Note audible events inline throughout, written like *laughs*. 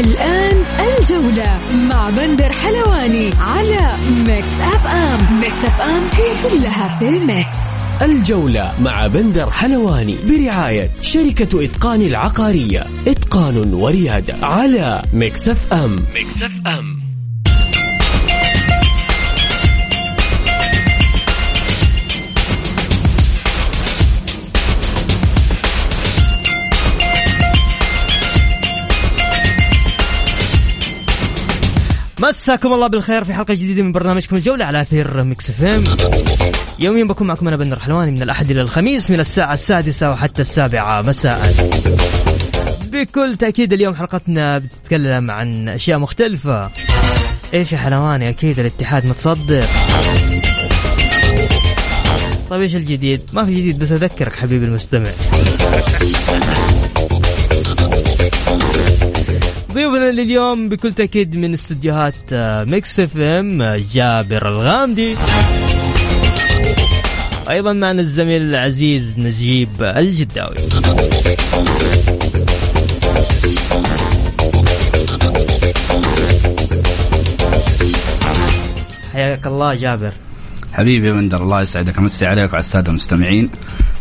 الآن الجولة مع بندر حلواني على Mix FM Mix FM هي كلها في ال mix. الجولة مع بندر حلواني برعاية شركة إتقان العقارية. إتقان وريادة على Mix FM Mix FM مساكم الله بالخير في حلقة جديدة من برنامجكم الجولة على أثير Mix FM. يوميا بكون معكم أنا بندر حلواني من الأحد إلى الخميس من الساعة السادسة وحتى السابعة مساء. بكل تأكيد اليوم حلقتنا بتتكلم عن أشياء مختلفة. إيش يا حلواني؟ أكيد الاتحاد متصدر. طيب إيش الجديد؟ ما في جديد بس أذكرك حبيبي المستمع. ضيوفنا لليوم بكل تأكيد من استديوهات Mix FM جابر الغامدي. أيضا معنا الزميل العزيز نجيب الجداوي. حياك الله جابر. حبيبي يا بندر الله يسعدك أمسي عليك وعلى السادة المستمعين.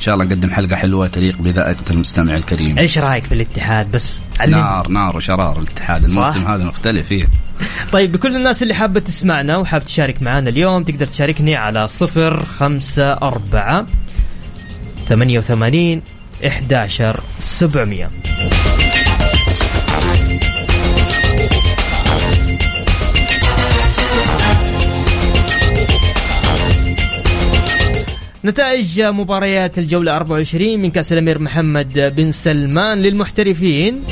إن شاء الله نقدم حلقة حلوة تليق بذائقة المستمع الكريم. إيش رأيك في الاتحاد؟ بس علمني. نار نار وشرار الاتحاد. الموسم هذا مختلف فيه *laughs* طيب بكل الناس اللي حابة تسمعنا وحاب تشارك معنا اليوم تقدر تشاركني على صفر خمسة أربعة ثمانية وثمانين إحداشر سبعمية. نتائج مباريات الجولة 24 من كأس الأمير محمد بن سلمان للمحترفين.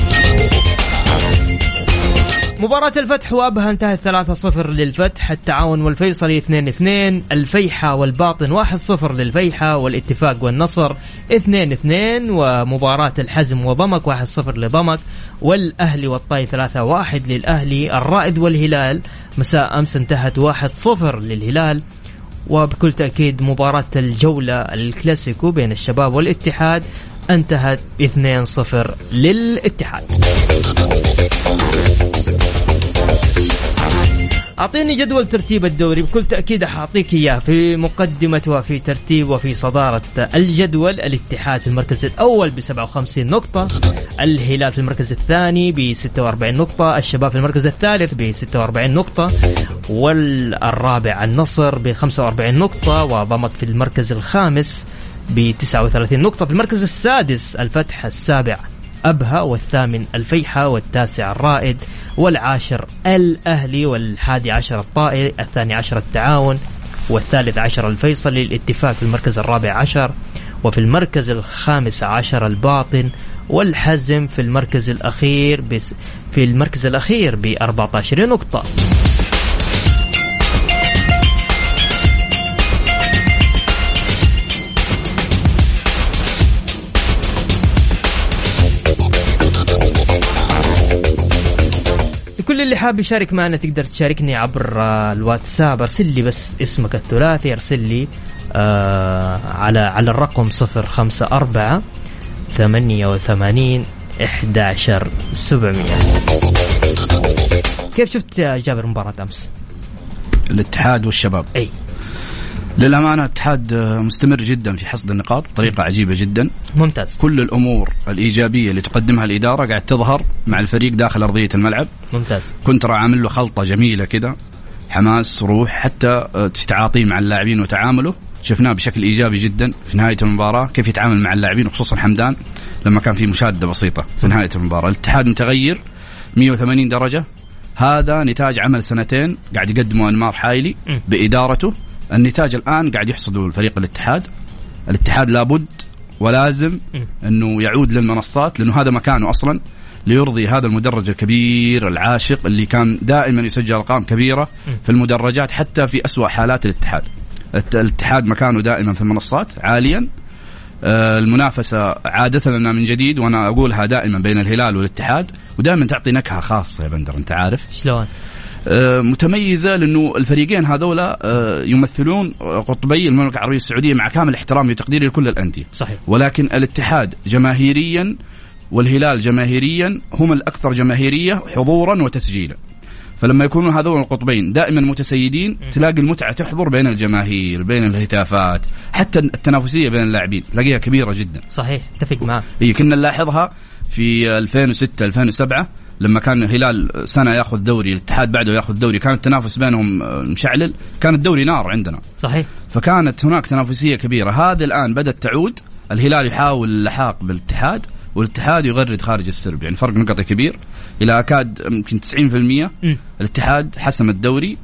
مباراة الفتح وأبها انتهت 3-0 للفتح، التعاون والفيصلي 2-2، الفيحة والباطن 1-0 للفيحة، والاتفاق والنصر 2-2، ومباراة الحزم وضمك 1-0 لضمك، والأهلي والطاي 3-1 للأهلي، الرائد والهلال مساء أمس انتهت 1-0 للهلال، وبكل تأكيد مباراة الجولة الكلاسيكو بين الشباب والاتحاد انتهت 2-0 للاتحاد. أعطيني جدول ترتيب الدوري بكل تأكيد حأعطيك إياه في مقدمة وفي ترتيب وفي صدارة الجدول. الاتحاد في المركز الأول ب 57 نقطة الهلال في المركز الثاني ب 46 نقطة الشباب في المركز الثالث ب 46 نقطة والرابع النصر ب 45 نقطة وضمك في المركز الخامس ب 39 نقطة. في المركز السادس الفتح السابع أبها والثامن الفيحة والتاسع الرائد والعاشر الأهلي والحادي عشر الطائري الثاني عشر التعاون والثالث عشر الفيصلي الاتفاق في المركز الرابع عشر وفي المركز الخامس عشر الباطن والحزم في المركز الأخير بس في المركز الأخير ب 14 نقطة. لكل اللي حاب يشارك معنا تقدر تشاركني عبر آه، الواتساب. أرسل لي بس اسمك الثلاثي أرسل لي آه على على الرقم 054 88 11 700 كيف شفت جابر مباراة أمس؟ الاتحاد والشباب. أي. للأمانة الاتحاد مستمر جدا في حصد النقاط بطريقة عجيبة جدا. ممتاز. كل الأمور الإيجابية اللي تقدمها الإدارة قاعد تظهر مع الفريق داخل أرضية الملعب. ممتاز. كنت عامل له خلطة جميلة كذا حماس روح حتى في تعاطيه مع اللاعبين وتعامله. شفناه بشكل إيجابي جدا في نهاية المباراة. كيف يتعامل مع اللاعبين وخصوصا حمدان لما كان في مشادة بسيطة في نهاية المباراة. الاتحاد متغير 180 درجة. هذا نتاج عمل سنتين قاعد يقدمه أنمار حايلي بإدارته. النتاج الآن قاعد يحصده الفريق الاتحاد. الاتحاد لابد ولازم إنه يعود للمنصات لأنه هذا مكانه أصلا ليرضي هذا المدرج الكبير العاشق اللي كان دائما يسجل أرقام كبيرة في المدرجات حتى في أسوأ حالات الاتحاد. الاتحاد مكانه دائما في المنصات عاليا. آه، المنافسة عادة لنا من جديد وأنا أقولها دائما بين الهلال والاتحاد ودائما تعطي نكهة خاصة يا بندر أنت عارف. شلون؟ آه، متميزة لأنه الفريقين هذولا آه، يمثلون قطبي المملكة العربية السعودية مع كامل احترامي وتقديري لكل الأندية. صحيح. ولكن الاتحاد جماهيريا والهلال جماهيريا هم الأكثر جماهيرية حضورا وتسجيلا. فلما يكونوا هذول القطبين دائما متسيدين تلاقي المتعة تحضر بين الجماهير بين الهتافات حتى التنافسية بين اللاعبين. تلاقيها كبيرة جدا. صحيح. أتفق معك. هي كنا نلاحظها في 2006 2007 لما كان الهلال سنة ياخذ دوري الاتحاد بعده ياخذ دوري كان التنافس بينهم آه، مشعلل كان الدوري نار عندنا. صحيح. فكانت هناك تنافسية كبيرة. هذه الآن بدأت تعود الهلال يحاول اللحاق بالاتحاد والاتحاد يغرد خارج السرب يعني فرق نقطي كبير. إلى أكاد يمكن 90% مم. الاتحاد حسم الدوري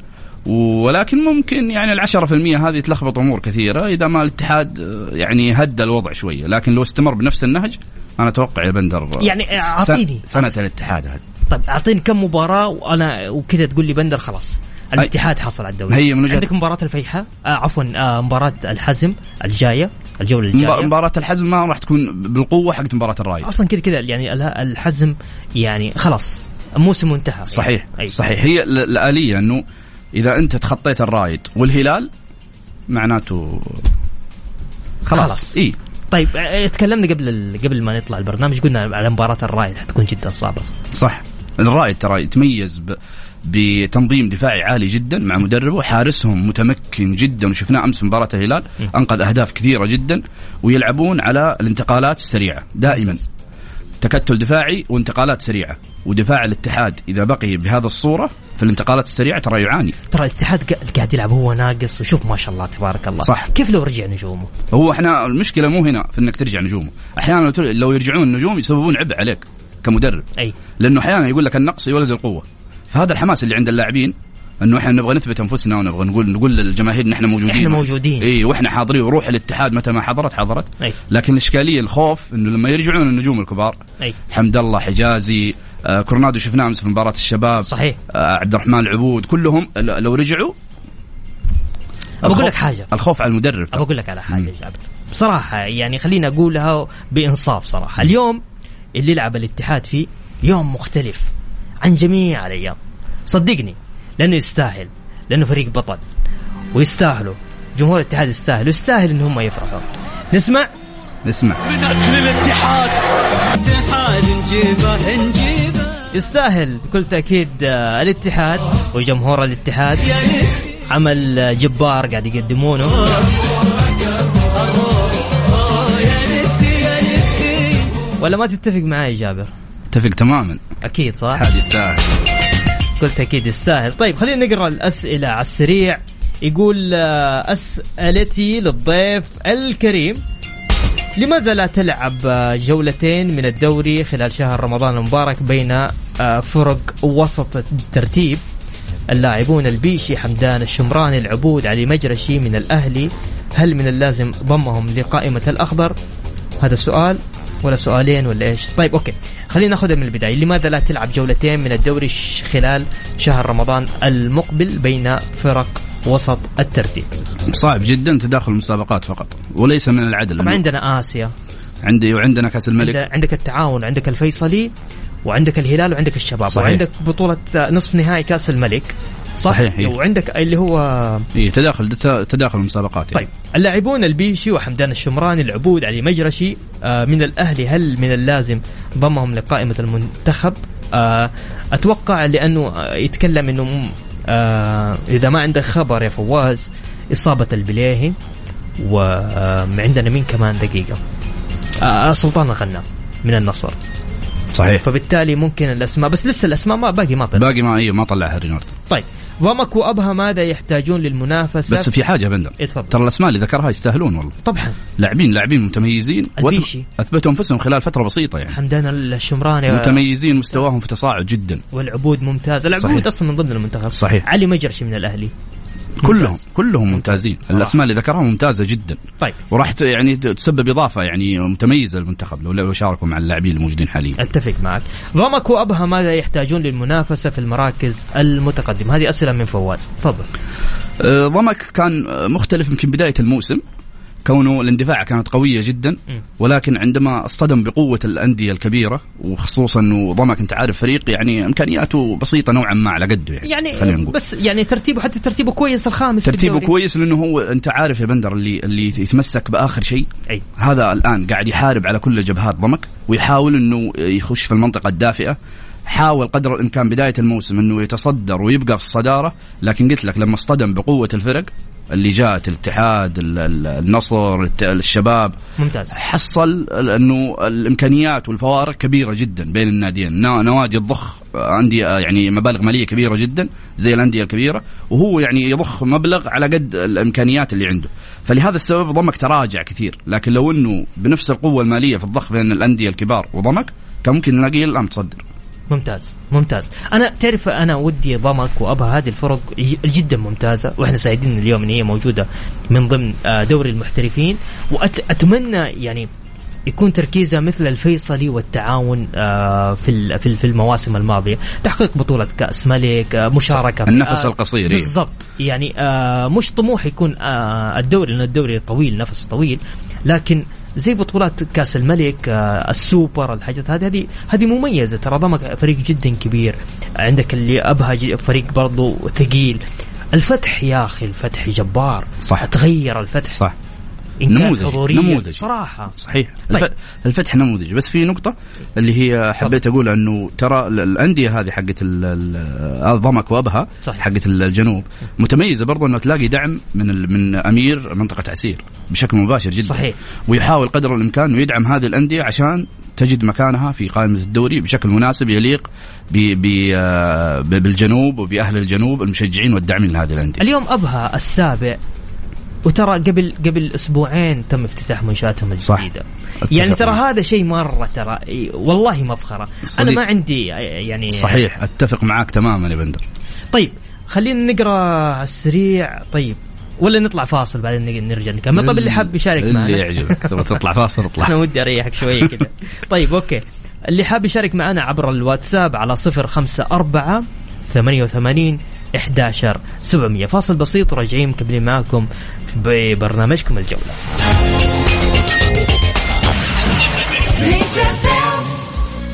ولكن ممكن يعني العشرة في المية هذه تلخبط أمور كثيرة إذا ما الاتحاد آه، يعني هدى الوضع شوية. لكن لو استمر بنفس النهج أنا أتوقع يا بندر يعني س- أعطيني. سنة الاتحاد هذه. طيب أعطيني كم مباراة وأنا وكذا تقول لي بندر خلاص. الاتحاد حصل على الدوري. هي من وجهة- عندك مباراة الفيحاء؟ آه عفوا آه مباراة الحزم الجاية الجولة مب- الجايه مباراة الحزم ما راح تكون بالقوة حقت مباراة الرايد أصلا كذا كذا يعني ال- الحزم يعني خلاص الموسم انتهى. صحيح يعني. صحيح. هي ال- الآلية أنه إذا أنت تخطيت الرايد والهلال معناته خلاص, خلاص. إي. طيب آه، تكلمنا قبل ال- قبل ما نطلع البرنامج قلنا على مباراة الرايد حتكون جدا صعبة. صح. الرايد ترى يتميز ب... بتنظيم دفاعي عالي جدا مع مدربه حارسهم متمكن جدا وشفناه أمس مباراة الهلال أنقذ أهداف كثيرة جدا ويلعبون على الانتقالات السريعه دائما. تكتل دفاعي وانتقالات سريعة. ودفاع الاتحاد. إذا بقي بهذا الصورة في الانتقالات السريعة ترى يعاني. ترى الاتحاد قا- قاعد يلعب هو ناقص. وشوف ما شاء الله تبارك الله. صح. كيف لو رجع نجومه؟ هو إحنا المشكلة مو هنا في إنك ترجع نجومه. أحيانا لو يرجعون النجوم يسببون عبء عليك كمدرب. أي. لأنه أحيانا يقول لك النقص يولد القوة. فهذا الحماس اللي عند اللاعبين إنه إحنا نبغى نثبت أنفسنا ونبغى نقول نقول للجماهير ان إحنا موجودين. إحنا موجودين. إي وإحنا حاضرين. وروح الاتحاد متى ما حضرت حضرت. أي. لكن الإشكالية الخوف إنه لما يرجعون النجوم الكبار أي. حمد الله حجازي كورنادو شفناه أمس في مباراة الشباب. صحيح. آه عبد الرحمن العبود. كلهم لو رجعوا الخوف- لك حاجة. الخوف على المدرب. ابى أقول لك على حاجة يا جابر بصراحة يعني خليني أقولها بإنصاف صراحة. اليوم اللي يلعب الاتحاد فيه يوم مختلف عن جميع الأيام. صدقني لأنه يستاهل لأنه فريق بطل ويستاهلوا. جمهور الاتحاد يستاهل ويستاهل إن هم يفرحوا. نسمع؟ نسمع. يستاهل بكل تأكيد آه، الاتحاد وجمهور الاتحاد. عمل آه، جبار قاعد يقدمونه. ولا ما تتفق معي يا جابر؟ اتفق تماما. أكيد صح؟ الاتحاد يستاهل. بكل تأكيد يستاهل. طيب خلينا نقرأ الأسئلة على السريع. يقول آه، أسئلتي للضيف الكريم. لماذا لا تلعب جولتين من الدوري خلال شهر رمضان المبارك بين آه، فرق وسط الترتيب؟ اللاعبون البيشي حمدان الشمراني العبود علي مجرشي من الأهلي. هل من اللازم ضمهم لقائمة الأخضر؟ هذا سؤال. ولا سؤالين ولا إيش؟ طيب أوكي. خلينا ناخذها من البداية. لماذا لا تلعب جولتين من الدوري خلال شهر رمضان المقبل بين فرق وسط الترتيب. صعب جدا تداخل المسابقات فقط وليس من العدل. طبعا عندنا آسيا. عندي وعندنا كأس الملك. عند- عندك التعاون عندك الفيصلي وعندك الهلال وعندك الشباب صحيح. وعندك بطولة نصف نهائي كأس الملك. صح؟ صحيح، إيه. وعندك اللي هو إيه تداخل تداخل المسابقات يعني. طيب اللاعبون البيشي وحمدان الشمراني العبود علي مجرشي آه، من الأهلي هل من اللازم ضمهم لقائمة المنتخب؟ آه، أتوقع لأنه آه، يتكلم مم- آه، إذا ما عندك خبر يا فواز إصابة البليهي وعندنا مين كمان دقيقة؟ آه، سلطان الغنام من النصر. صحيح. فبالتالي ممكن الأسماء بس لسه الأسماء ما باقي ما طلع. باقي ما أيوه ما طلعها رينارد. طيب. ضمك وابها ماذا يحتاجون للمنافسة؟ بس في حاجة بندر. إيه، تفضل. ترى الأسماء اللي ذكرها يستاهلون والله. طبعا. لاعبين لاعبين متميزين. البيشي. أثبتوا أنفسهم خلال فترة بسيطة يعني. حمدان الشمراني. متميزين مستواهم في تصاعد جدا. والعبود ممتاز العبود صحيح. أصلا من ضمن المنتخب. صحيح. علي مجرشي من الأهلي. كلهم ممتاز. كلهم ممتازين. صراحة. الأسماء اللي ذكرها ممتازة جدا. طيب. وراح يعني تسبب إضافة يعني متميزه للمنتخب لو لو شاركوا مع اللاعبين الموجودين حاليا. أتفق معك. ضمك وأبها ماذا يحتاجون للمنافسة في المراكز المتقدمة؟ هذه أسئلة من فواز. تفضل. ضمك كان آه، مختلف يمكن بداية الموسم. كونه الاندفاع كانت قوية جدا. ولكن عندما اصطدم بقوة الأندية الكبيرة وخصوصا انه ضمك أنت عارف فريق يعني إمكانياته بسيطة نوعا ما على قده يعني, يعني خلينا نقول بس يعني ترتيبه حتى ترتيبه كويس الخامس ترتيبه. كويس لأنه هو أنت عارف يا بندر اللي اللي يتمسك بآخر شيء أي هذا الآن قاعد يحارب على كل جبهات ضمك ويحاول إنه يخش في المنطقة الدافئة حاول قدر الإمكان بداية الموسم إنه يتصدر ويبقى في الصدارة لكن قلت لك لما اصطدم بقوة الفرق اللي جاءت الاتحاد ال- ال- النصر الشباب. ممتاز. حصل إنه الإمكانيات والفوارق كبيرة جدا بين الناديين. نا- نوادي تضخ أندية يعني مبالغ مالية كبيرة جدا زي الأندية الكبيرة وهو يعني يضخ مبلغ على قد الإمكانيات اللي عنده. فلهذا السبب ضمك تراجع كثير. لكن لو إنه بنفس القوة المالية في الضخ بين الأندية الكبار وضمك كان ممكن نلاقيه الآن متصدر. ممتاز ممتاز. أنا تعرف أنا ودي ضمك وابها هذه الفرق جدا ممتازة وإحنا سعيدين اليوم إن هي موجودة من ضمن آه، دوري المحترفين. واتمنى يعني يكون تركيزها مثل الفيصلي والتعاون آه، في في ال- في المواسم الماضية. تحقيق بطولة كأس ملك آه، مشاركة في النفس القصير،. بالضبط. يعني مش طموح يكون الدوري لأن الدوري طويل نفسه طويل. لكن زي بطولات كأس الملك آه، السوبر الحاجات هذه هذه هذه مميزة. ترى ضمك فريق جدا كبير. عندك اللي أبها فريق برضو ثقيل. الفتح يا أخي الفتح جبار. صح. تغير الفتح. صح. نموذج- حضوريا نموذج. صراحة صحيح طيب. الف... الفتح نموذج بس في نقطة اللي هي حبيت أقول أنه ترى ال- الأندية هذه حقت ال- ال- ضمك وأبها. حقت الجنوب متميزة برضو أنه تلاقي دعم من. من أمير منطقة عسير بشكل مباشر جدا صحيح. ويحاول قدر الإمكان أنه يدعم هذه الأندية عشان تجد مكانها في قائمة الدوري بشكل مناسب يليق ب... ب... آه،. بالجنوب وبأهل الجنوب المشجعين والداعمين لهذه الأندية اليوم أبها السابع وترى قبل قبل أسبوعين تم افتتاح منشآتهم صح. الجديدة. أتفق يعني ترى معك. هذا شيء مرة ترى والله مفخرة. أنا صديق. ما عندي يعني صحيح أتفق معك تماما يا بندر. طيب خلينا نقرأ على السريع طيب ولا نطلع فاصل بعدين نرجع نكمل طيب اللي حاب يشارك اللي معنا. يعجبك. تبغى *laughs* تطلع فاصل اطلع. أنا ودي أريحك شوية كذا. *laughs* طيب أوكي. اللي حاب يشارك معنا عبر الواتساب على صفر خمسة أربعة ثمانية وثمانين 11 700 فاصل بسيط راجعين مكملين معكم ببرنامجكم الجولة.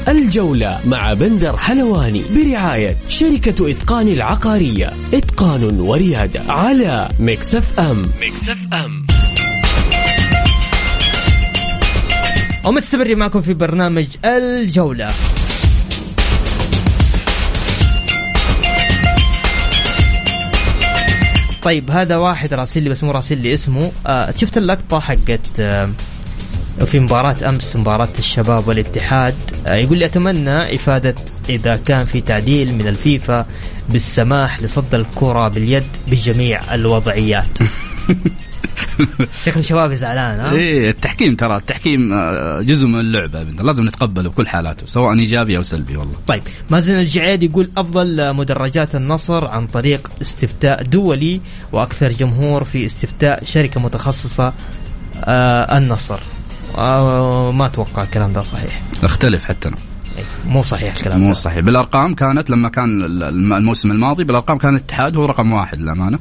الجولة مع بندر حلواني برعاية شركة إتقان العقارية. إتقان وريادة على Mix FM. Mix FM. ومستمرين معكم في برنامج الجولة. طيب هذا واحد راسل لي بس مو راسل لي اسمه. آه شفت اللقطة حقت آه في مباراة أمس مباراة الشباب والاتحاد. آه يقول لي أتمنى إفادة إذا كان في تعديل من الفيفا بالسماح لصد الكرة باليد بجميع الوضعيات. *laughs* *laughs* شكل الشباب زعلان ها؟ إيه التحكيم ترى التحكيم آه، جزء من اللعبة لازم نتقبله بكل حالاته سواء إيجابي أو سلبي والله. طيب مازن الجعيد يقول أفضل مدرجات النصر عن طريق استفتاء دولي وأكثر جمهور في استفتاء شركة متخصصة آه النصر. آه ما أتوقع الكلام ده صحيح. أختلف حتى أنا. مو صحيح الكلام مو صحيح. بالأرقام كانت لما كان الم- الموسم الماضي بالأرقام كان الاتحاد هو رقم واحد للأمانة.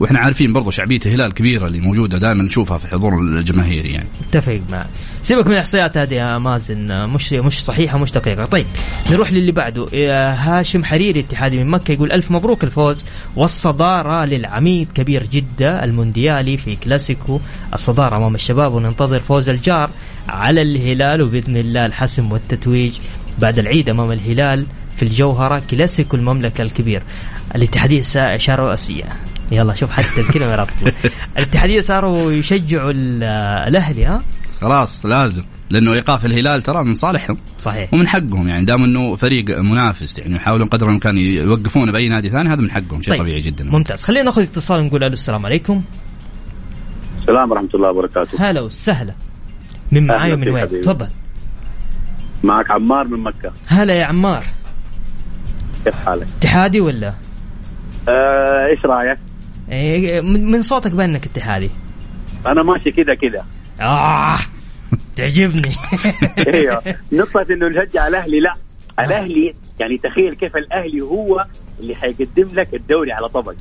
وإحنا عارفين برضو شعبية الهلال الكبيره اللي موجودة دائما نشوفها في حضور الجماهيري يعني. اتفق معك. سيبك من الإحصائيات هذه يا مازن. مش مش صحيحة مش دقيقة. طيب نروح للي بعده. هاشم حريري اتحادي من مكة يقول ألف مبروك الفوز والصدارة للعميد كبير جدة المونديالي في كلاسيكو. الصدارة أمام الشباب وننتظر فوز الجار على الهلال. وبإذن الله الحسم والتتويج بعد العيد أمام الهلال في الجوهرة كلاسيكو المملكة الكبير. الاتحادية سا- شاروا أسيا. يلا شوف حتى الكلمة رابطه *laughs* الاتحادية صاروا يشجعوا ال- الأهلي ها؟ خلاص لازم. لأنه إيقاف الهلال ترى من صالحهم. صحيح. ومن حقهم يعني دام إنه فريق منافس يعني يحاولون قدر الإمكان يوقفونه بأي نادي ثاني هذا من حقهم شيء طيب. طبيعي جدا. ممتاز. خلينا ناخذ اتصال نقول ألو السلام عليكم. السلام ورحمة الله وبركاته. هلا وسهلا. من معاي أهلا من فيك وين. تفضل. معك عمار من مكة. هلا يا عمار. كيف حالك؟ اتحادي ولا؟ آه إيش رأيك؟ إيه من صوتك بان انك اتحادي. أنا ماشي كذا كذا. آه تعجبني. *laughs* إيوه. *laughs* نقطة إنه الهجة على الأهلي لا. الأهلي يعني تخيل كيف الأهلي هو اللي حيقدم لك الدوري على طبق.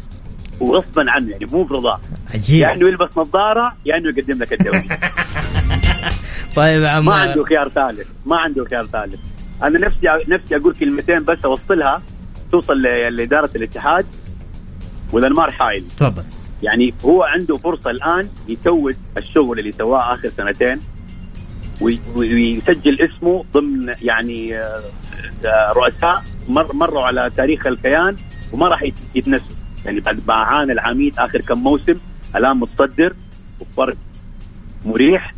وغصبا عنه يعني مو برضاه عجيب. يا إنه يلبس نظارة يا إنه يقدم لك الدوري. *laughs* طيب عم ما عنده خيار ثالث. ما عنده خيار ثالث. أنا نفسي نفسي أقول كلمتين بس أوصلها توصل لإدارة الاتحاد والانمار حايل تفضل. يعني هو عنده فرصة الآن يتوج الشغل اللي سواه آخر سنتين ويسجل اسمه ضمن يعني آه، آه، رؤساء مر مروا على تاريخ الكيان وما راح يتنسوا. يعني بعد ما عانى العميد آخر كم موسم الآن متصدر وفرق مريح.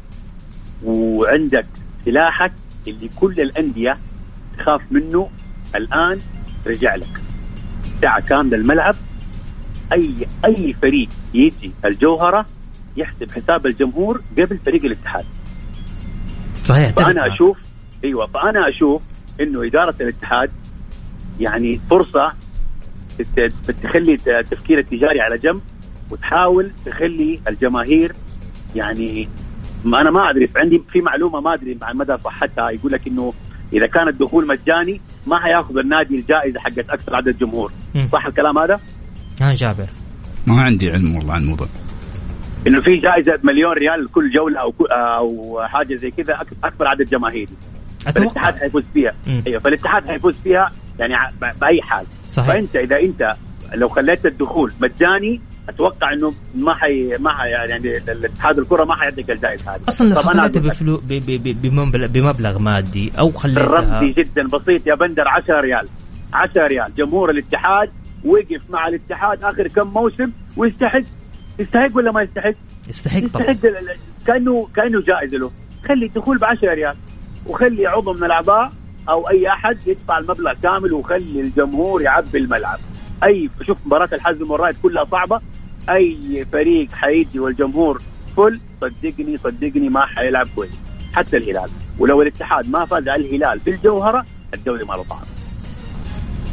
وعندك سلاحك اللي كل الأندية تخاف منه الآن رجع لك. ساعة كاملة الملعب. أي أي فريق يجي الجوهرة يحسب حساب الجمهور قبل فريق الاتحاد. صحيح فأنا أشوف أيوه فأنا أشوف إنه إدارة الاتحاد يعني فرصة تخلي التفكير التجاري على جنب وتحاول تخلي الجماهير يعني ما أنا ما أدري عندي في معلومة ما أدري عن مدى صحتها يقول لك إنه إذا كان الدخول مجاني ما حيأخذ النادي الجائزة حقت أكثر عدد جمهور. صح الكلام هذا؟ ها جابر. ما عندي علم والله عن الموضوع. إنه في جائزة مليون ريال كل جولة أو أو حاجة زي كذا أكبر عدد جماهيري. فالاتحاد حيفوز فيها. أيوه فالاتحاد حيفوز فيها يعني بأي حال. صحيح. فأنت إذا أنت لو خليت الدخول مجاني أتوقع إنه ما حي ما حي يعني الاتحاد الكرة ما حيعطيك الجائزة هذه. أصلا لو خليتها بفلو بمبلغ, بمبلغ مادي أو خليتها رمزي جدا بسيط يا بندر 10 ريال. 10 ريال. جمهور الاتحاد وقف مع الاتحاد آخر كم موسم ويستحق. يستحق ولا ما يستحق؟ يستحق طبعا. يستحق كانه كأنه جائزة له. خلي الدخول ب 10 ريال وخلي عضو من الأعضاء أو أي أحد يدفع المبلغ كامل وخلي الجمهور يعبي الملعب. اي شوف مباراة الحزم والرايد كلها صعبة. أي فريق حيجي والجمهور فل صدقني صدقني ما حيلعب كويس حتى الهلال. ولو الاتحاد ما فاز على الهلال في الجوهره الدوري ما له طعم.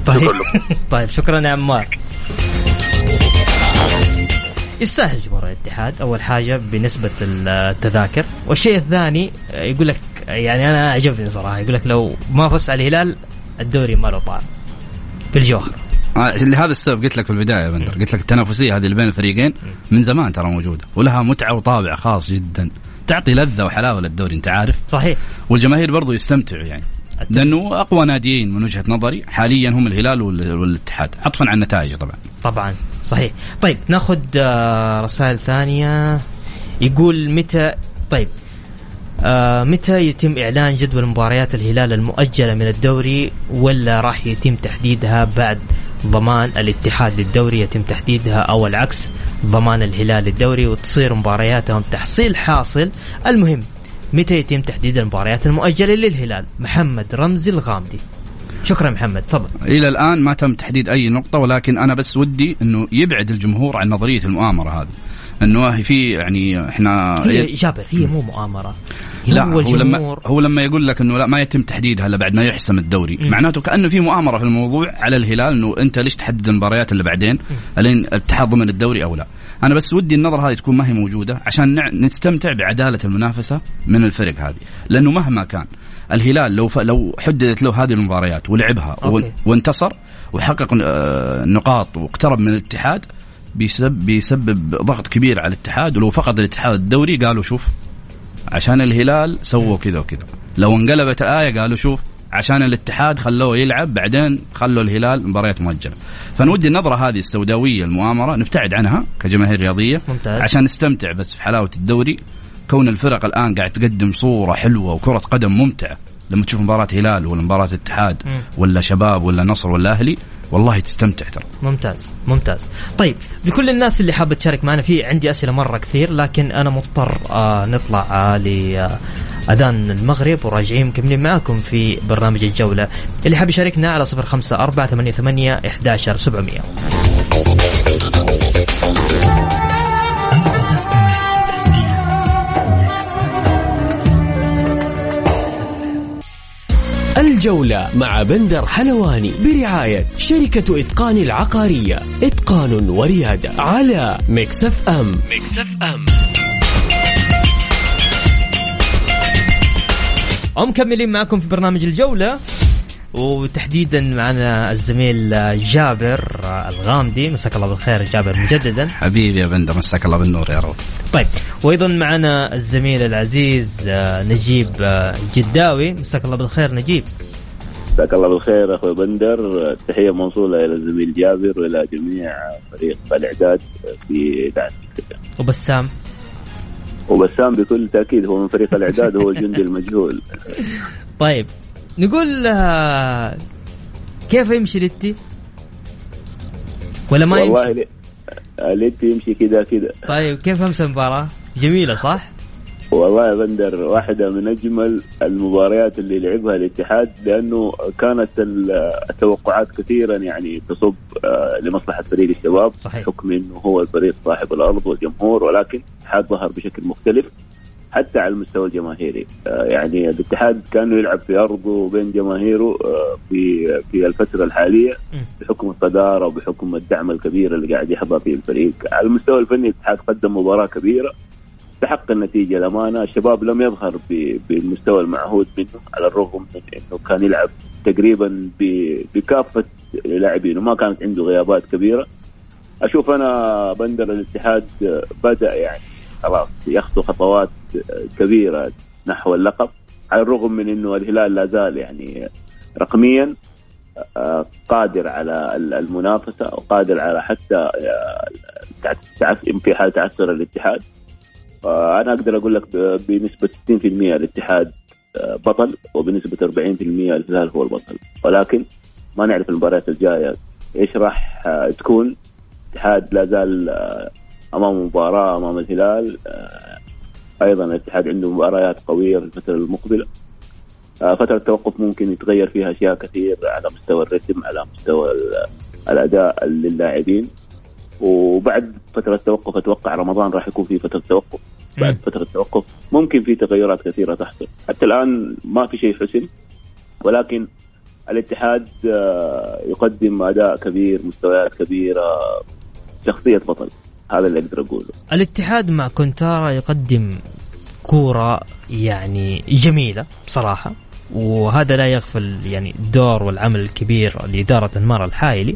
طيب. *laughs* طيب شكرا يا عمار. يستاهل جمهور الاتحاد. أول حاجة بنسبة التذاكر. والشيء الثاني يقول لك يعني أنا عجبني صراحة يقول لك لو ما فزت على الهلال الدوري ما له طعم. في الجوهر آه لهذا السبب قلت لك في البداية يا بندر قلت لك التنافسية هذه اللي بين الفريقين من زمان ترى موجودة ولها متعة وطابع خاص جدا تعطي لذة وحلاوة للدوري أنت عارف. صحيح. والجماهير برضو يستمتعوا يعني لأنه أقوى ناديين من وجهة نظري حاليا هم الهلال والاتحاد عطفا عن النتائج طبعا. طبعا صحيح. طيب ناخذ آه، رسائل ثانية. يقول متى طيب آه متى يتم إعلان جدول مباريات الهلال المؤجلة من الدوري ولا راح يتم تحديدها بعد ضمان الاتحاد للدوري يتم تحديدها أو العكس ضمان الهلال للدوري وتصير مبارياتهم تحصيل حاصل. المهم متى يتم تحديد المباريات المؤجلة للهلال؟ محمد رمزي الغامدي. شكرا محمد تفضل. إلى الآن ما تم تحديد أي نقطة ولكن أنا بس ودي إنه يبعد الجمهور عن نظرية المؤامرة هذه. إنه في يعني إحنا هي جابر هي مو مؤامرة. لا هو, هو لما هو لما يقول لك إنه لا ما يتم تحديدها الا بعد ما يحسم الدوري. م. معناته كأنه في مؤامرة في الموضوع على الهلال إنه أنت ليش تحدد المباريات اللي بعدين؟ ألين الاتحاد ضمن الدوري أو لا. أنا بس ودي النظرة هذه تكون ما هي موجودة عشان نستمتع بعدالة المنافسة من الفرق هذه. لأنه مهما كان الهلال لو ف... لو حددت له هذه المباريات ولعبها أوكي. وانتصر وحقق آه، نقاط واقترب من الاتحاد بيسبب بيسبب ضغط كبير على الاتحاد ولو فقد الاتحاد الدوري قالوا شوف عشان الهلال سووا كذا وكذا. لو انقلبت الآية قالوا شوف عشان الاتحاد خلوه يلعب بعدين خلوا الهلال مباريات مؤجلة. فنودي النظرة هذه السوداوية المؤامرة نبتعد عنها كجماهير رياضية ممتاز. عشان نستمتع بس في حلاوة الدوري. كون الفرق الآن قاعد تقدم صورة حلوة وكرة قدم ممتعة. لما تشوف مباراة هلال ولا مباراة اتحاد ولا شباب ولا نصر ولا أهلي والله تستمتع ترى. ممتاز ممتاز. طيب لكل الناس اللي حابة تشارك معنا في عندي أسئلة مرة كثير لكن أنا مضطر آه نطلع آه لأذان المغرب وراجعين مكملين معاكم في برنامج الجولة. اللي حاب يشاركنا على صفر خمسة أربعة ثمانية ثمانية إحداشر سبعمية الجولة مع بندر حلواني برعاية شركة إتقان العقارية. إتقان وريادة على Mix FM Mix FM ومكملين معكم في برنامج الجولة. وتحديدا معنا الزميل جابر الغامدي. مساك الله بالخير جابر مجددا. حبيبي يا بندر مساك الله بالنور يا رب. طيب وأيضا معنا الزميل العزيز آه، نجيب آه، جداوي. مساك الله بالخير نجيب. مساك الله بالخير أخوي بندر تحية موصولة إلى الزميل جابر وإلى جميع فريق الإعداد في اذاعه وبسام وبسام بكل تأكيد هو من فريق الإعداد هو الجندي *laughs* المجهول طيب نقول آه، كيف يمشي ليتي؟ ولا ما يمشي؟ والله ليتي يمشي كذا كذا طيب كيف امس المباراة؟ جميلة صح؟ والله يا بندر واحدة من أجمل المباريات اللي لعبها الاتحاد لأنه كانت التوقعات كثيرا يعني تصب آه، لمصلحة فريق الشباب صحيح. حكم أنه هو الفريق صاحب الأرض والجمهور ولكن الاتحاد ظهر بشكل مختلف حتى على المستوى الجماهيري. آه، يعني الاتحاد كانه يلعب في أرضه بين جماهيره آه، في في الفترة الحالية بحكم الصداره وبحكم الدعم الكبير اللي قاعد يحظى فيه الفريق. على المستوى الفني الاتحاد قدم مباراة كبيرة استحق النتيجة الامانه الشباب لم يظهر بالمستوى المعهود منه على الرغم من إنه كان يلعب تقريبا بكافة لاعبينه ما كانت عنده غيابات كبيرة. أشوف أنا بندر الاتحاد بدأ يعني خلاص يخطو خطوات كبيرة نحو اللقب على الرغم من إنه الهلال لا زال يعني رقميا آه، قادر على المنافسة وقادر على حتى آه، في حال تعثر الاتحاد. أنا أقدر أقول لك بنسبة 60% الاتحاد بطل وبنسبة 40% الهلال هو البطل. ولكن ما نعرف المباريات الجاية إيش راح تكون. الاتحاد لا زال أمام مباراة أمام الهلال آه، أيضا الاتحاد عنده مباريات قوية في الفترة المقبلة. آه، فترة التوقف ممكن يتغير فيها أشياء كثير على مستوى الرتم على مستوى الأداء للاعبين. وبعد فترة التوقف أتوقع رمضان راح يكون في فترة توقف. بعد فترة التوقف ممكن في تغيرات كثيرة تحصل. حتى الآن ما في شيء حسن ولكن الاتحاد آه، يقدم أداء كبير مستويات كبيرة شخصية بطل. هذا اللي أقدر أقوله. الاتحاد مع كونتارا يقدم كورة يعني جميلة بصراحة وهذا لا يغفل يعني الدور والعمل الكبير لإدارة أنمار الحايلي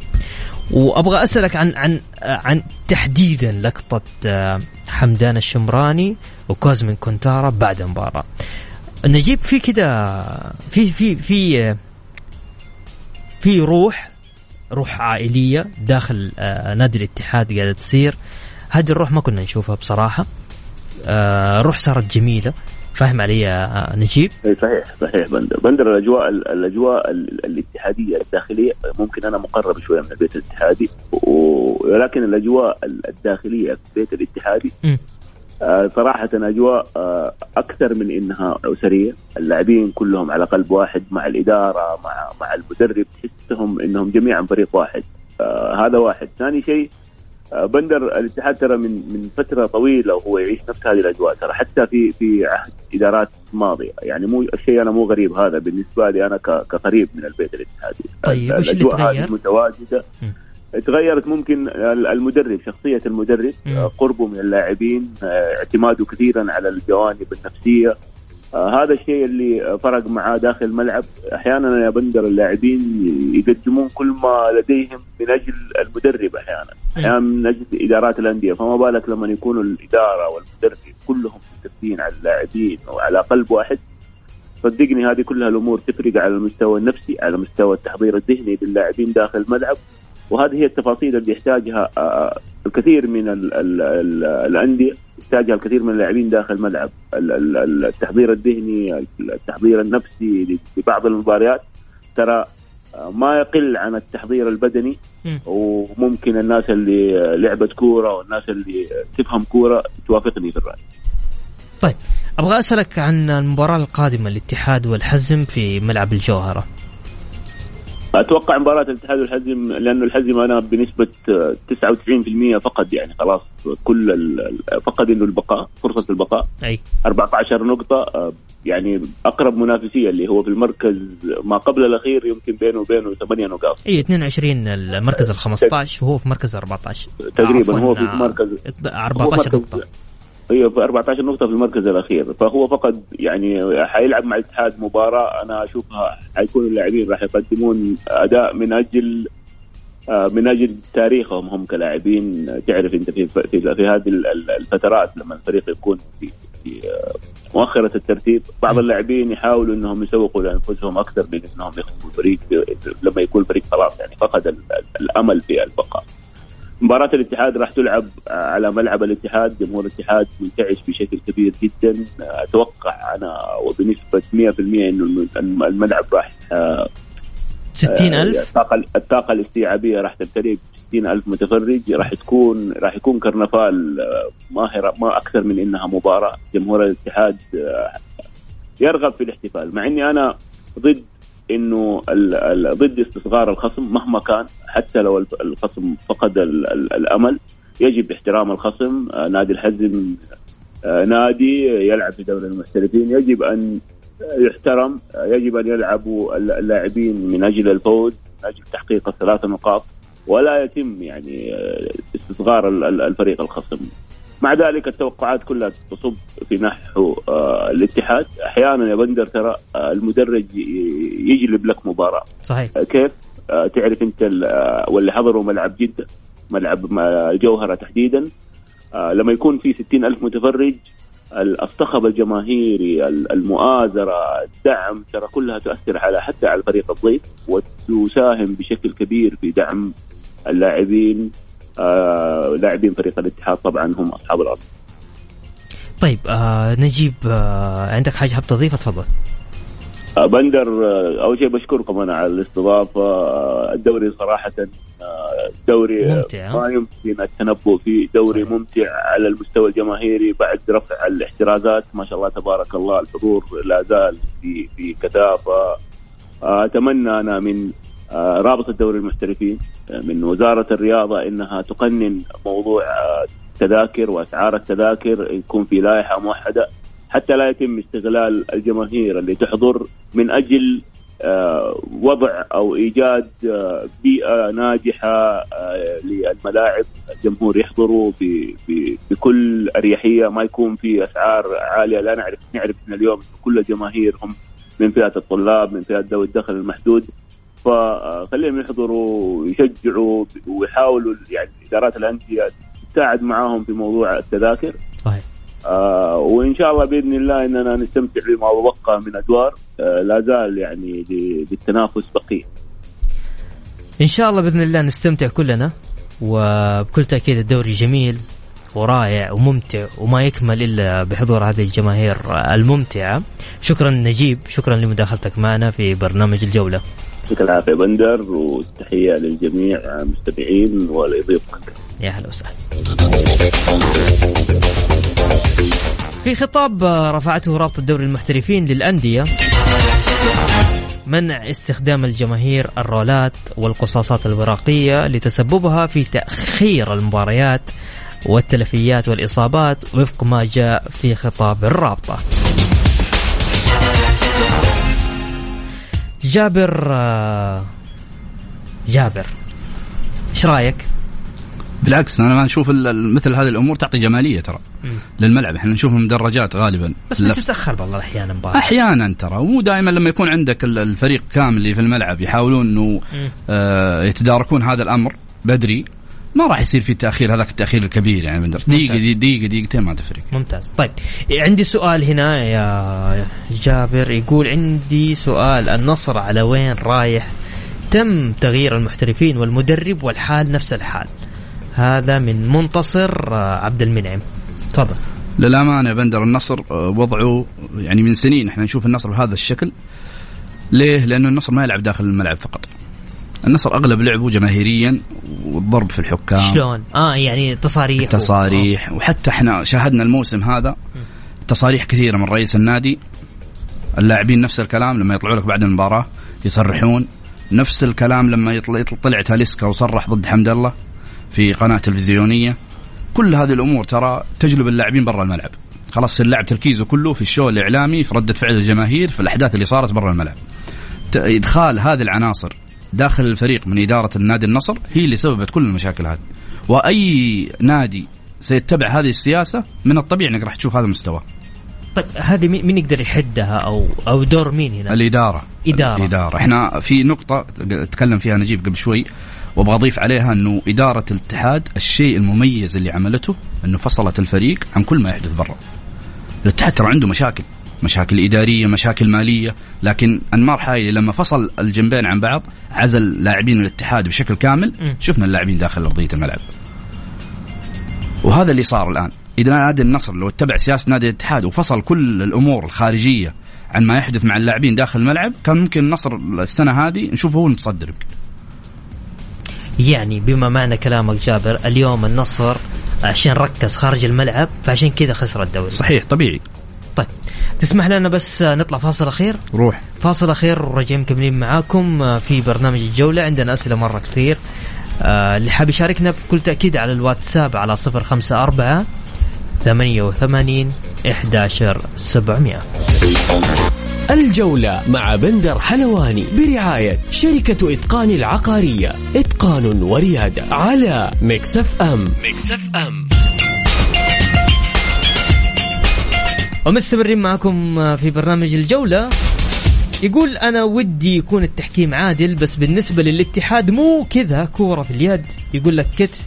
وأبغى أسألك عن عن عن تحديدا لقطة آه، حمدان الشمراني وكوزمين كونتارا بعد المباراة نجيب في كده في في في في روح روح عائلية داخل آه، نادي الاتحاد قاعدة تصير. هذه الروح ما كنا نشوفها بصراحة. آه الروح صارت جميلة. فاهم علي يا نجيب؟ اي صحيح صحيح. بندر بندر الأجواء الأجواء الاتحادية الداخلية ممكن أنا مقرب شوية من البيت الاتحادي ولكن الأجواء الداخلية في البيت الاتحادي آه صراحة أجواء آه أكثر من إنها أسرية، اللاعبين كلهم على قلب واحد مع الإدارة مع مع المدرب تحسهم إنهم جميعا فريق واحد، آه هذا واحد، ثاني شيء بندر الاتحاد ترى من من فترة طويلة وهو يعيش نفس هذه الأجواء ترى حتى في في عهد إدارات ماضية. يعني مو الشيء أنا مو غريب هذا بالنسبة لي أنا كقريب من البيت الاتحادي. طيب وش اللي تغير؟ متواجدة. تغيرت ممكن المدرب شخصية المدرب. قربه من اللاعبين اعتماده كثيرا على الجوانب النفسية. آه هذا الشيء اللي فرق معاه داخل الملعب. أحيانا يا بندر اللاعبين يقدمون كل ما لديهم من أجل المدرب أحيانا. أحيانا من أجل إدارات الأندية. فما بالك لما يكونوا الإدارة والمدرب كلهم متفقين على اللاعبين وعلى قلب واحد؟ صدقني هذه كلها الأمور تفرق على المستوى النفسي على مستوى التحضير الذهني للاعبين داخل الملعب. وهذه هي التفاصيل اللي يحتاجها آه، آه، الكثير من ال ال ال الأندية. يحتاجها الكثير من اللاعبين داخل الملعب التحضير الذهني التحضير النفسي لبعض المباريات ترى آه، ما يقل عن التحضير البدني وممكن الناس اللي لعبت كورة والناس اللي تفهم كورة توافقني في الرأي. طيب أبغى أسألك عن المباراة القادمة الاتحاد والحزم في ملعب الجوهرة. أتوقع مباراة الاتحاد والحزم لأنه الحزم أنا بنسبة 99% فقد يعني خلاص كل فقد إنه البقاء فرصة البقاء. أي. 14 نقطة آه، يعني أقرب منافسية اللي هو في المركز ما قبل الأخير يمكن بينه وبينه 8 نقاط. أي 22 المركز ال 15 وهو في مركز 14 تقريبا هو في آه، مركز 14 مركز- نقطة. أيوه في 14 نقطة في المركز الأخير. فهو فقد يعني حيلعب مع الاتحاد مباراة. أنا أشوفها حيكون اللاعبين راح يقدمون أداء من أجل آه، من أجل تاريخهم هم كلاعبين. تعرف أنت في في, في هذه ال- ال- الفترات لما الفريق يكون في, في آه، مؤخرة الترتيب بعض اللاعبين يحاولوا أنهم يسوقوا لأنفسهم أكثر من أنهم يخطفوا الفريق. لما يكون الفريق خلاص يعني فقد ال- ال- الأمل في البقاء. مباراة الاتحاد راح تلعب على ملعب الاتحاد. جمهور الاتحاد منتعش بشكل كبير جدا. أتوقع أنا وبنسبة 100% إنه الم- الملعب راح آه، 60000 الطاقة الطاقة الاستيعابية راح تمتلئ ب 60000 متفرج. راح تكون راح يكون كرنفال آه، ماهرة ما أكثر من إنها مباراة. جمهور الاتحاد آه، يرغب في الاحتفال. مع إني أنا ضد ال- ضد استصغار الخصم مهما كان حتى لو الخصم فقد ال- ال- الأمل يجب احترام الخصم. آه، نادي الحزم آه، نادي يلعب في دوري المحترفين. يجب أن يحترم يجب أن يلعبوا اللاعبين من أجل الفوز من أجل تحقيق الثلاث نقاط. ولا يتم يعني استصغار ال- ال- الفريق الخصم. مع ذلك التوقعات كلها تصب في نحو آه، الاتحاد. أحيانا يا بندر ترى آه، المدرج يجلب لك مباراة. صحيح. آه، كيف؟ تعرف أنت ال- واللي حضروا ملعب جدة ملعب الجوهره تحديدا. لما يكون في ستين ألف متفرج الصخب الجماهيري ال- المؤازرة الدعم ترى كلها تؤثر على حتى على الفريق الضيف وتساهم بشكل كبير في دعم اللاعبين. لاعبين فريق الاتحاد طبعا هم أصحاب الأرض. طيب آه نجيب آه عندك حاجة حاب تضيفها؟ تفضل. آه بندر آه أول شيء بشكركم أنا على الاستضافة. آه الدوري صراحة آه دوري آه، ممتع،؟ ما يمكن التنبؤ فيه دوري صحيح. ممتع على المستوى الجماهيري بعد رفع الاحترازات. ما شاء الله تبارك الله الحضور لا زال في في كثافة. آه، أتمنى أنا من آه، رابطة دوري المحترفين. آه، من وزارة الرياضة إنها تقنن موضوع آه، التذاكر وأسعار التذاكر يكون في لائحة موحدة حتى لا يتم استغلال الجماهير اللي تحضر من أجل آه، وضع أو إيجاد آه، بيئة ناجحة آه، للملاعب الجمهور يحضروا بكل أريحية ما يكون في أسعار عالية لا نعرف نعرف إن اليوم كل الجماهير هم من فئة الطلاب من فئة ذوي الدخل المحدود. فخليهم يحضروا ويشجعوا ويحاولوا يعني إدارات الأندية تساعد معاهم في موضوع التذاكر. صحيح. آه وإن شاء الله بإذن الله إننا نستمتع بما بقى من أدوار آه لا زال يعني للتنافس بقية. إن شاء الله بإذن الله نستمتع كلنا وبكل تأكيد الدوري جميل ورائع وممتع وما يكمل إلا بحضور هذه الجماهير الممتعة. شكرا نجيب شكرا لمداخلتك معنا في برنامج الجولة. يعطيك العافيه بندر والتحيه للجميع المستمعين ولضيوفك. يا هلا وسهلا. في خطاب رفعته رابطة دوري المحترفين للأندية. منع استخدام الجماهير الرولات والقصاصات الورقية لتسببها في تأخير المباريات والتلفيات والإصابات وفق ما جاء في خطاب الرابطة. جابر آه، جابر. إيش رأيك؟ بالعكس أنا ما ال- مثل هذه الأمور تعطي جمالية ترى. للملعب. إحنا نشوف المدرجات غالبا. بس بتتاخر والله أحيانا مباراة. أحيانا ترى. مو دائما لما يكون عندك ال- الفريق كامل اللي في الملعب يحاولون إنه آه يتداركون هذا الأمر بدري. ما راح يصير في تأخير هذاك التأخير الكبير يعني بندر دقيقة. دقيقة دقيقتين ما تفرق. ممتاز. طيب عندي سؤال هنا يا جابر. يقول عندي سؤال النصر على وين رايح؟ تم تغيير المحترفين والمدرب والحال نفس الحال. هذا من منتصر آه، عبد المنعم. تفضل. للأمانة بندر النصر آه، وضعه يعني من سنين إحنا نشوف النصر بهذا الشكل. ليه؟ لأنه النصر ما يلعب داخل الملعب فقط. النصر أغلب لعبه جماهيريا والضرب في الحكام. شلون؟ آه يعني تصاريح تصاريح وحتى إحنا شاهدنا الموسم هذا تصاريح كثيرة من رئيس النادي. اللاعبين نفس الكلام لما يطلعوا لك بعد المباراة يصرحون. نفس الكلام لما يطلع طلع تاليسكا وصرح ضد حمد الله في قناة تلفزيونية. كل هذه الأمور ترى تجلب اللاعبين برا الملعب. خلاص اللاعب تركيزه كله في الشو الإعلامي في ردة فعل الجماهير في الأحداث اللي صارت برا الملعب. إدخال هذه العناصر داخل الفريق من إدارة النادي النصر هي اللي سببت كل المشاكل هذه. وأي نادي سيتبع هذه السياسة من الطبيعي إنك راح تشوف هذا المستوى. طيب هذه مين يقدر يحدها أو أو دور مين هنا؟ الإدارة. إدارة. الإدارة. إحنا في نقطة تكلم فيها نجيب قبل شوي وأبغى أضيف عليها إنه إدارة الاتحاد الشيء المميز اللي عملته إنه فصلت الفريق عن كل ما يحدث برا. الاتحاد ترى عنده مشاكل. مشاكل إدارية مشاكل مالية. لكن أنمار حايلي لما فصل الجنبين عن بعض عزل لاعبين الاتحاد بشكل كامل شفنا اللاعبين داخل أرضية الملعب. وهذا اللي صار الآن. إذا نادي النصر لو اتبع سياسة نادي الاتحاد وفصل كل الأمور الخارجية عن ما يحدث مع اللاعبين داخل الملعب كان ممكن النصر السنة هذه نشوفه هو المتصدر. يمكن يعني بما معنى كلامك جابر اليوم النصر عشان ركز خارج الملعب فعشان كذا خسر الدوري. صحيح طبيعي. طيب تسمح لنا بس نطلع فاصل أخير؟ روح. فاصل أخير ورجعين مكملين معاكم في برنامج الجولة. عندنا أسئلة مرة كثير. آه، اللي حاب يشاركنا بكل تأكيد على الواتساب على 054 88 11 700 الجولة مع بندر حلواني برعاية شركة إتقان العقارية. إتقان وريادة على مكسف أم. مكسف أم. ومستمرين معكم في برنامج الجولة. يقول أنا ودي يكون التحكيم عادل بس بالنسبة للاتحاد مو كذا كورة في اليد. يقول لك كتف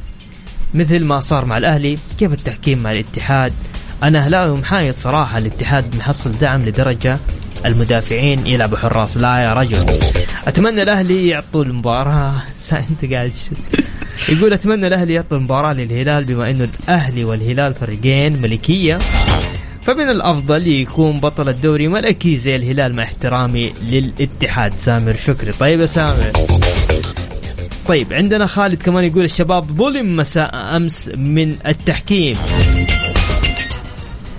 مثل ما صار مع الأهلي كيف التحكيم مع الاتحاد؟ أنا أهلاوي ومحايد صراحة الاتحاد محصل دعم لدرجة المدافعين يلعبوا حراس. لا يا رجل. أتمنى الأهلي يعطوا المباراة. *laughs* أنت قاعد يقول أتمنى الأهلي يعطوا المباراة للهلال بما إنه الأهلي والهلال فريقين ملكية. فمن الأفضل يكون بطل الدوري ملكي زي الهلال مع احترامي للاتحاد. سامر شكري. طيب يا سامر. طيب عندنا خالد كمان يقول الشباب ظلم مساء أمس من التحكيم.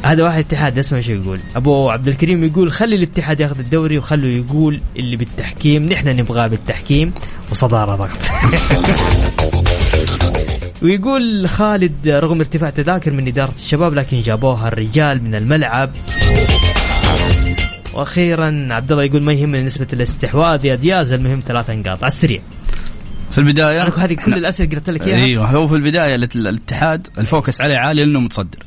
هذا واحد اتحاد اسمه شو يقول. أبو عبد الكريم يقول خلي الاتحاد ياخذ الدوري وخلوا يقول اللي بالتحكيم. نحن نبغاه بالتحكيم. وصدارة ضغط. *laughs* ويقول خالد رغم ارتفاع تذاكر من إدارة الشباب لكن جابوها الرجال من الملعب. وأخيرا عبد الله يقول ما يهمني نسبة الاستحواذ يا دياز المهم ثلاث نقاط. على السريع. في البداية هذه كل الأسئلة قلت لك إياها. إيوه هو في البداية الاتحاد ال focus عليه عالي لأنه متصدر.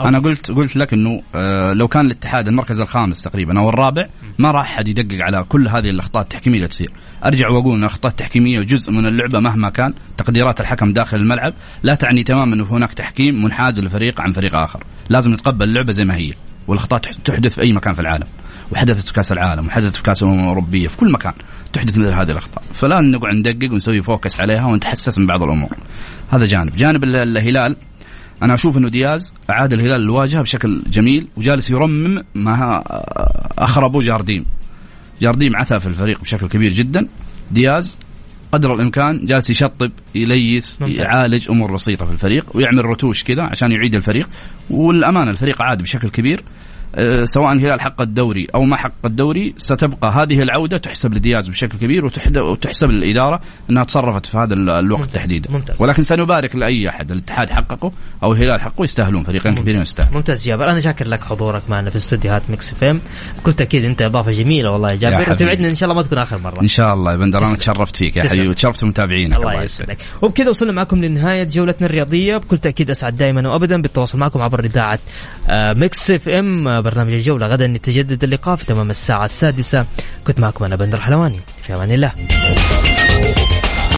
okay. أنا قلت قلت لك إنه آه لو كان الاتحاد المركز الخامس تقريبا أو الرابع ما راح أحد يدقق على كل هذه الأخطاء التحكيمية اللي تصير. أرجع وأقول إن الأخطاء التحكيمية جزء من اللعبة مهما كان تقديرات الحكم داخل الملعب لا تعني تماما انه هناك تحكيم منحاز لفريق عن فريق آخر. لازم نتقبل اللعبة زي ما هي والأخطاء تحدث في أي مكان في العالم وحدثت في كأس العالم وحدثت في كأس الأمم الأوروبية في كل مكان تحدث مثل هذه الأخطاء. فلا نقعد ندقق ونسوي فوكس عليها ونتحسس من بعض الأمور. هذا جانب. جانب الهلال أنا أشوف إنه دياز أعاد الهلال الواجهه بشكل جميل وجالس يرمم ما أخربه جارديم. جارديم عثى في الفريق بشكل كبير جدا. دياز قدر الإمكان جالس يشطب يليس ممتاز. يعالج أمور بسيطة في الفريق ويعمل رتوش كذا عشان يعيد الفريق. والأمانة الفريق عاد بشكل كبير. سواء الهلال حقق الدوري أو ما حقق الدوري ستبقى هذه العودة تحسب لدياز بشكل كبير وتحسب للإدارة إنها تصرفت في هذا الوقت ممتاز. تحديدا. ممتاز. ولكن سنبارك لأي أحد الاتحاد حققه أو الهلال حقه يستاهلون فريقين كبيرين يستاهلون. ممتاز جابر أنا شاكر لك حضورك معنا في استديوهات Mix FM. بكل تاكيد أنت إضافة جميلة والله يا جابر وتوعدنا إن شاء الله ما تكون آخر مرة. إن شاء الله يا بندر أنا تشرفت فيك يا حبيبي وتشرفت متابعينك الله يسعدك. وبكذا وصلنا معكم لنهاية جولتنا الرياضية. بكل تأكيد أسعد دائما وابدا بالتواصل معكم عبر إذاعة Mix FM برنامج الجولة. غدا يتجدد اللقاء في تمام الساعة السادسة. كنت معكم أنا بندر حلواني. في أمان الله.